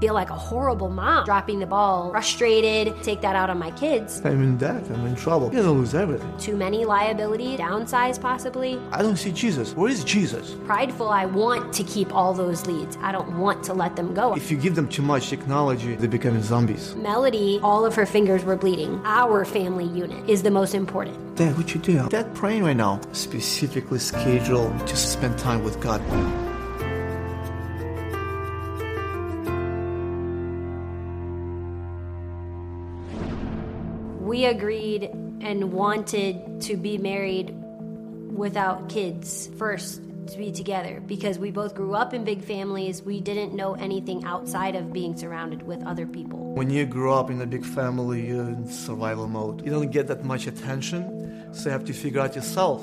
feel like a horrible mom, dropping the ball, frustrated, take that out on my kids. I'm in debt. I'm in trouble. You're gonna lose everything. Too many liability, downsize possibly. I don't see Jesus. Where is Jesus? Prideful, I want to keep all those leads. I don't want to let them go. If you give them too much technology, they become zombies. Melody, all of her fingers were bleeding. Our family unit is the most important. Dad, what you do? Dad praying right now. Specifically scheduled to spend time with God. We agreed and wanted to be married without kids first to be together because we both grew up in big families. We didn't know anything outside of being surrounded with other people. When you grow up in a big family, you're in survival mode. You don't get that much attention, so you have to figure out yourself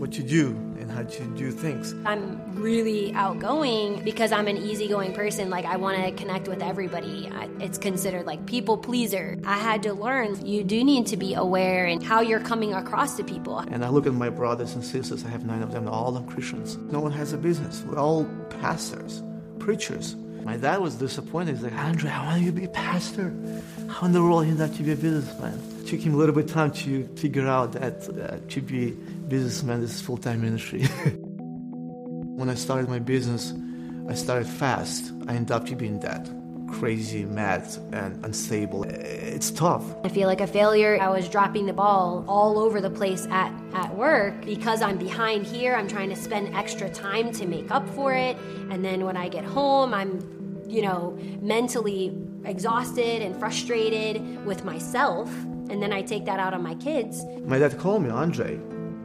what you do and how you do things. I'm really outgoing because I'm an easygoing person. Like, I want to connect with everybody. I, it's considered like people pleaser. I had to learn you do need to be aware and how you're coming across to people. And I look at my brothers and sisters, I have nine of them, all of them Christians. No one has a business. We're all pastors, preachers. My dad was disappointed. He's like, Andre, I want you to be a pastor. How in the world are you not to be a businessman? It took him a little bit of time to figure out that uh, to be businessman is full-time ministry. when I started my business, I started fast. I ended up to that. Crazy, mad, and unstable. It's tough. I feel like a failure. I was dropping the ball all over the place at, at work because I'm behind here. I'm trying to spend extra time to make up for it. And then when I get home, I'm, you know, mentally exhausted and frustrated with myself. And then I take that out on my kids. My dad called me, Andre,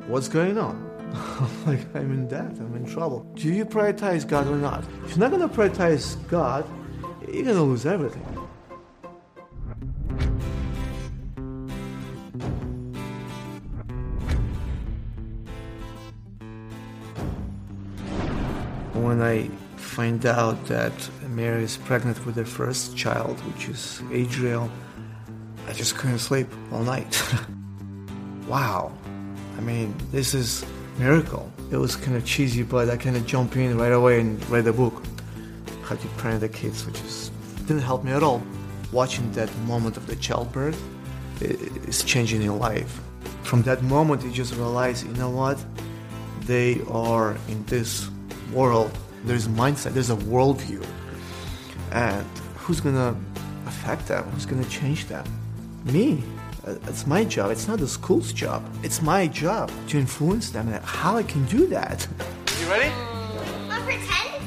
what's going on? I'm like, I'm in debt, I'm in trouble. Do you prioritize God or not? If you're not gonna prioritize God, you're gonna lose everything. When I find out that Mary is pregnant with her first child, which is Adriel, I just couldn't sleep all night. wow. I mean, this is miracle. It was kind of cheesy, but I kind of jump in right away and read the book. How to parent the kids, which is didn't help me at all. Watching that moment of the childbirth is changing your life. From that moment, you just realize, you know what? They are in this world. There's a mindset. There's a worldview, and who's gonna affect them? Who's gonna change them? Me. It's my job. It's not the school's job. It's my job to influence them. And how I can do that? You ready? I'll pretend.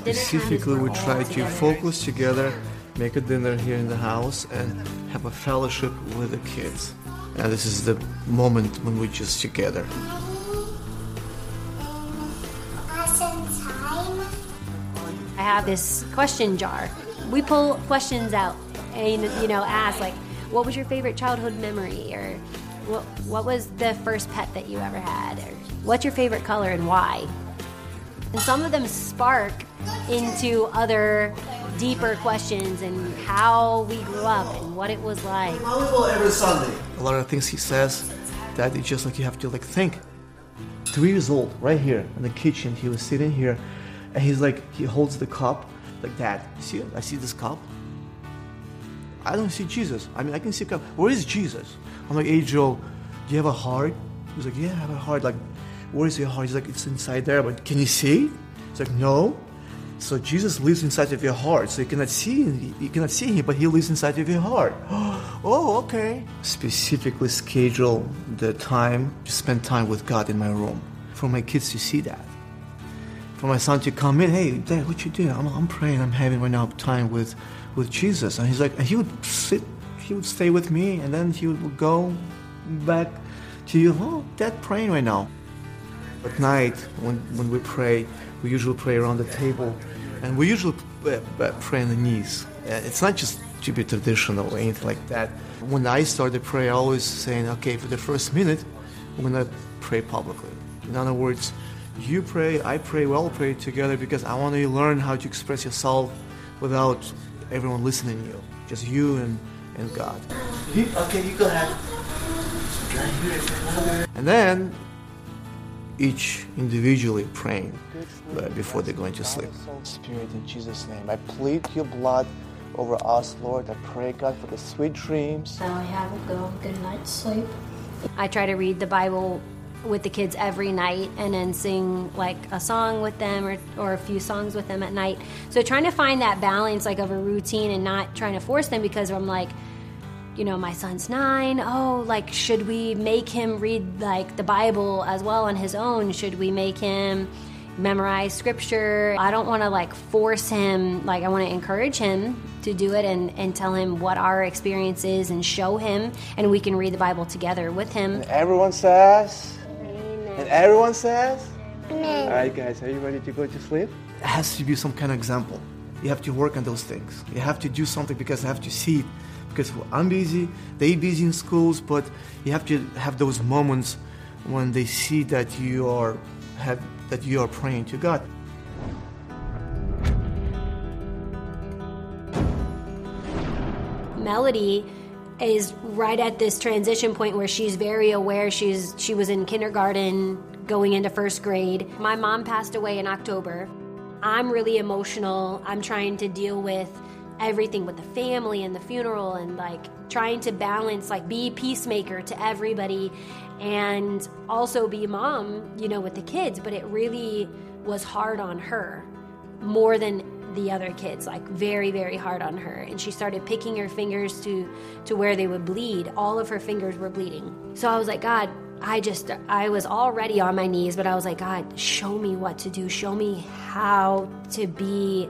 Specifically, we try to focus together, make a dinner here in the house, and have a fellowship with the kids. And this is the moment when we're just together. I have this question jar. We pull questions out and, you know, ask, like, what was your favorite childhood memory? Or what, what was the first pet that you ever had? Or what's your favorite color and why? And some of them spark into other deeper questions and how we grew up and what it was like. Volleyball every Sunday. A lot of things he says that it's just like you have to like think. Three years old, right here in the kitchen, he was sitting here, and he's like he holds the cup like that. See it? I see this cup. I don't see Jesus. I mean, I can see God. Where is Jesus? I'm like, hey Joe, do you have a heart? He's like, yeah, I have a heart. Like, where is your heart? He's like, it's inside there, but can you see? It's like, no. So Jesus lives inside of your heart. So you cannot see him, you cannot see him, but he lives inside of your heart. oh, okay. Specifically schedule the time to spend time with God in my room. For my kids to see that. For my son to come in, hey, Dad, what you doing? I'm, I'm praying. I'm having right now time with, with Jesus. And he's like, and he would sit, he would stay with me, and then he would go back to you. Oh, Dad, praying right now. At night, when, when we pray, we usually pray around the table, and we usually uh, uh, pray on the knees. Uh, It's not just to be traditional or anything like that. When I start the prayer, I always saying, okay, for the first minute, we're gonna pray publicly. In other words, you pray, I pray, we all pray together because I want to learn how to express yourself without everyone listening to you. Just you and, and God. Okay, you go ahead. And then each individually praying uh, before they're going to sleep. Spirit, in Jesus' name, I plead your blood over us, Lord. I pray, God, for the sweet dreams. Now I have a good, good night's sleep. I try to read the Bible with the kids every night and then sing like a song with them or, or a few songs with them at night. So trying to find that balance like of a routine and not trying to force them because I'm like, you know, my son's nine. Oh, like, should we make him read like the Bible as well on his own? Should we make him memorize scripture? I don't want to like force him, like, I want to encourage him to do it and, and tell him what our experience is and show him, and we can read the Bible together with him. And everyone says. And everyone says, Amen. All right, guys, are you ready to go to sleep? It has to be some kind of example. You have to work on those things. You have to do something because I have to see it. Because I'm busy, they busy in schools, but you have to have those moments when they see that you are have that you are praying to God. Melody is right at this transition point where she's very aware she's she was in kindergarten going into first grade. My mom passed away in October. I'm really emotional. I'm trying to deal with everything with the family and the funeral and like trying to balance like be peacemaker to everybody and also be mom, you know, with the kids, but it really was hard on her more than the other kids like very very hard on her and she started picking her fingers to to where they would bleed all of her fingers were bleeding so i was like god i just i was already on my knees but i was like god show me what to do show me how to be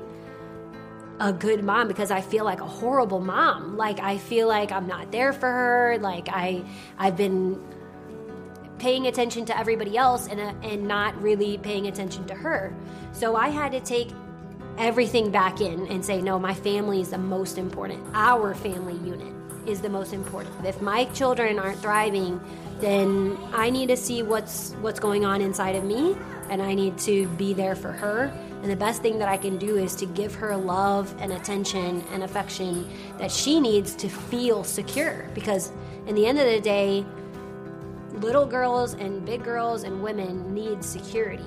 a good mom because I feel like a horrible mom. Like I feel like I'm not there for her. Like I I've been paying attention to everybody else and uh, and not really paying attention to her. So I had to take everything back in and say no, my family is the most important. Our family unit is the most important. If my children aren't thriving, then I need to see what's what's going on inside of me and I need to be there for her. And the best thing that I can do is to give her love and attention and affection that she needs to feel secure because in the end of the day, little girls and big girls and women need security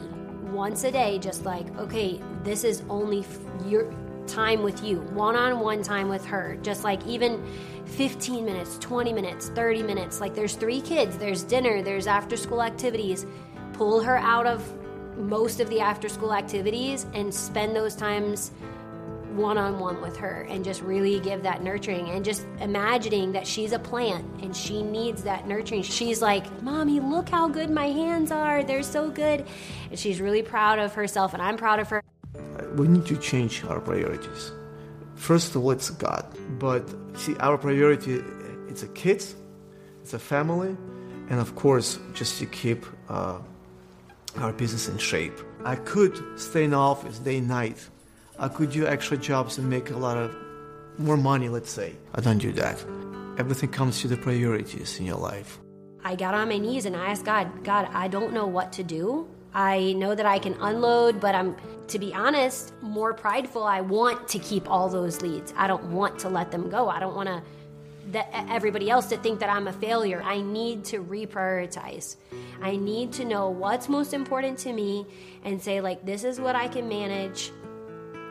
once a day just like okay this is only f- your time with you. One-on-one time with her. Just like even 15 minutes 20 minutes 30 minutes. Like there's three kids. There's dinner. There's after school activities. Pull her out of most of the after school activities and spend those times one on one with her and just really give that nurturing and just imagining that she's a plant and she needs that nurturing. She's like, Mommy, look how good my hands are. They're so good. And she's really proud of herself, and I'm proud of her. We need to change our priorities. First of all, it's God. But see, our priority it's a kids, it's a family, and of course, just to keep uh, our business in shape. I could stay in office day and night I could do extra jobs and make a lot of more money, let's say. I don't do that. Everything comes to the priorities in your life. I got on my knees and I asked God, God, I don't know what to do. I know that I can unload, but I'm, to be honest, more prideful. I want to keep all those leads. I don't want to let them go. I don't want to that everybody else to think that I'm a failure. I need to reprioritize. I need to know what's most important to me and say like this is what I can manage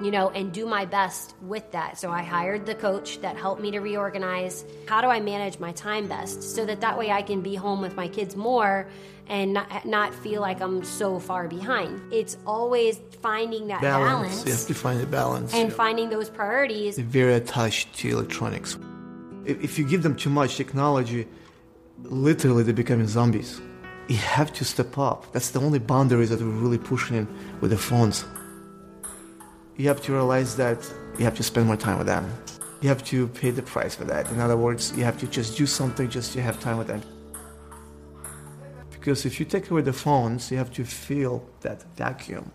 you know, and do my best with that. So I hired the coach that helped me to reorganize. How do I manage my time best so that that way I can be home with my kids more and not, not feel like I'm so far behind? It's always finding that balance. balance you have to find a balance. And yeah. finding those priorities. They're very attached to electronics. If, if you give them too much technology, literally they become zombies. You have to step up. That's the only boundaries that we're really pushing in with the phones you have to realize that you have to spend more time with them. You have to pay the price for that. In other words, you have to just do something just to have time with them. Because if you take away the phones, you have to fill that vacuum.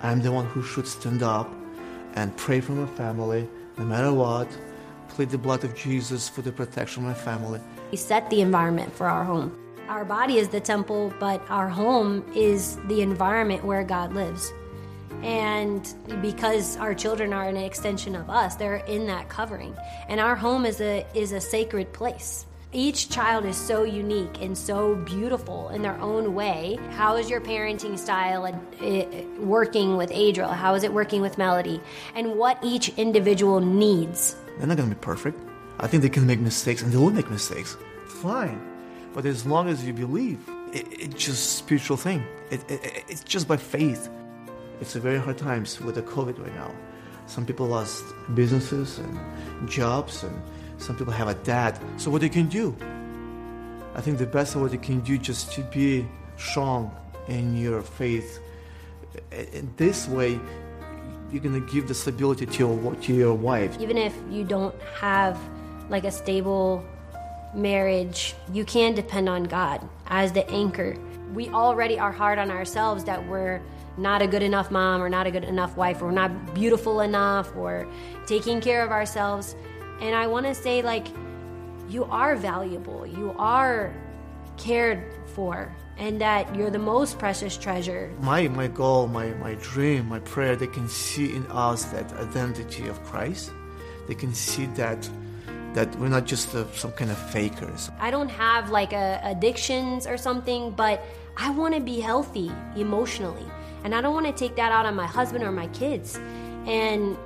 I'm the one who should stand up and pray for my family, no matter what, plead the blood of Jesus for the protection of my family. We set the environment for our home. Our body is the temple, but our home is the environment where God lives. And because our children are an extension of us, they're in that covering. And our home is a is a sacred place. Each child is so unique and so beautiful in their own way. How is your parenting style uh, working with Adriel? How is it working with Melody? And what each individual needs. They're not gonna be perfect. I think they can make mistakes, and they will make mistakes. Fine, but as long as you believe, it, it's just spiritual thing. It, it, it's just by faith. It's a very hard times with the COVID right now. Some people lost businesses and jobs, and some people have a dad. So what they can do? I think the best of what you can do just to be strong in your faith. In this way, you're gonna give the stability to your to your wife. Even if you don't have like a stable marriage, you can depend on God as the anchor. We already are hard on ourselves that we're not a good enough mom or not a good enough wife or not beautiful enough or taking care of ourselves. And I want to say, like, you are valuable, you are cared for, and that you're the most precious treasure. My, my goal, my, my dream, my prayer, they can see in us that identity of Christ. They can see that that we're not just a, some kind of fakers. I don't have like a, addictions or something, but I want to be healthy emotionally. And I don't want to take that out on my husband or my kids. And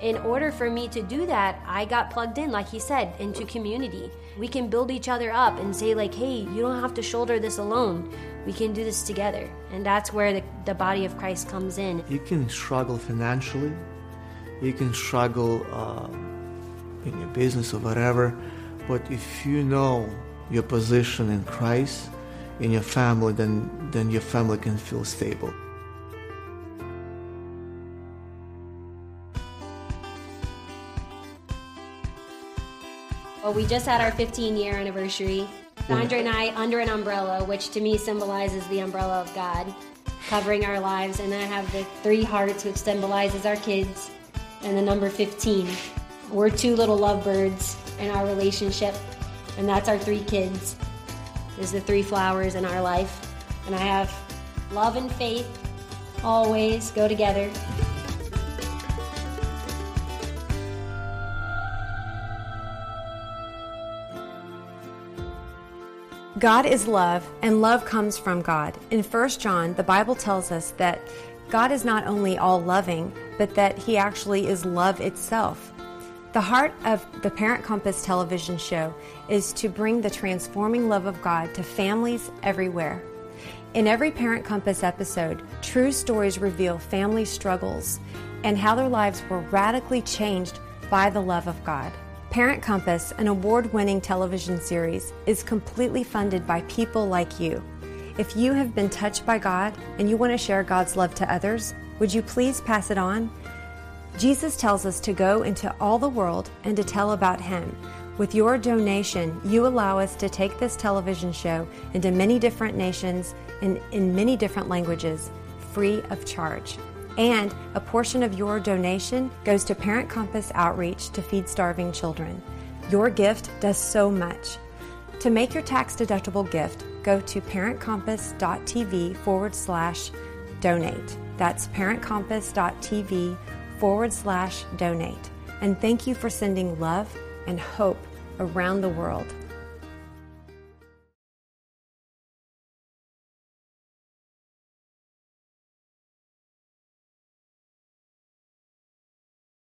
in order for me to do that, I got plugged in, like he said, into community. We can build each other up and say, like, hey, you don't have to shoulder this alone. We can do this together. And that's where the, the body of Christ comes in. You can struggle financially, you can struggle uh, in your business or whatever, but if you know your position in Christ, in your family, then, then your family can feel stable. Well, we just had our 15 year anniversary. Andre and I under an umbrella, which to me symbolizes the umbrella of God covering our lives. And I have the three hearts, which symbolizes our kids, and the number 15. We're two little lovebirds in our relationship, and that's our three kids. Is the three flowers in our life. And I have love and faith always go together. God is love, and love comes from God. In 1 John, the Bible tells us that God is not only all loving, but that He actually is love itself. The heart of the Parent Compass television show is to bring the transforming love of God to families everywhere. In every Parent Compass episode, true stories reveal family struggles and how their lives were radically changed by the love of God. Parent Compass, an award winning television series, is completely funded by people like you. If you have been touched by God and you want to share God's love to others, would you please pass it on? Jesus tells us to go into all the world and to tell about Him. With your donation, you allow us to take this television show into many different nations and in many different languages, free of charge. And a portion of your donation goes to Parent Compass Outreach to feed starving children. Your gift does so much. To make your tax deductible gift, go to parentcompass.tv forward slash donate. That's parentcompass.tv forward slash donate. And thank you for sending love and hope around the world.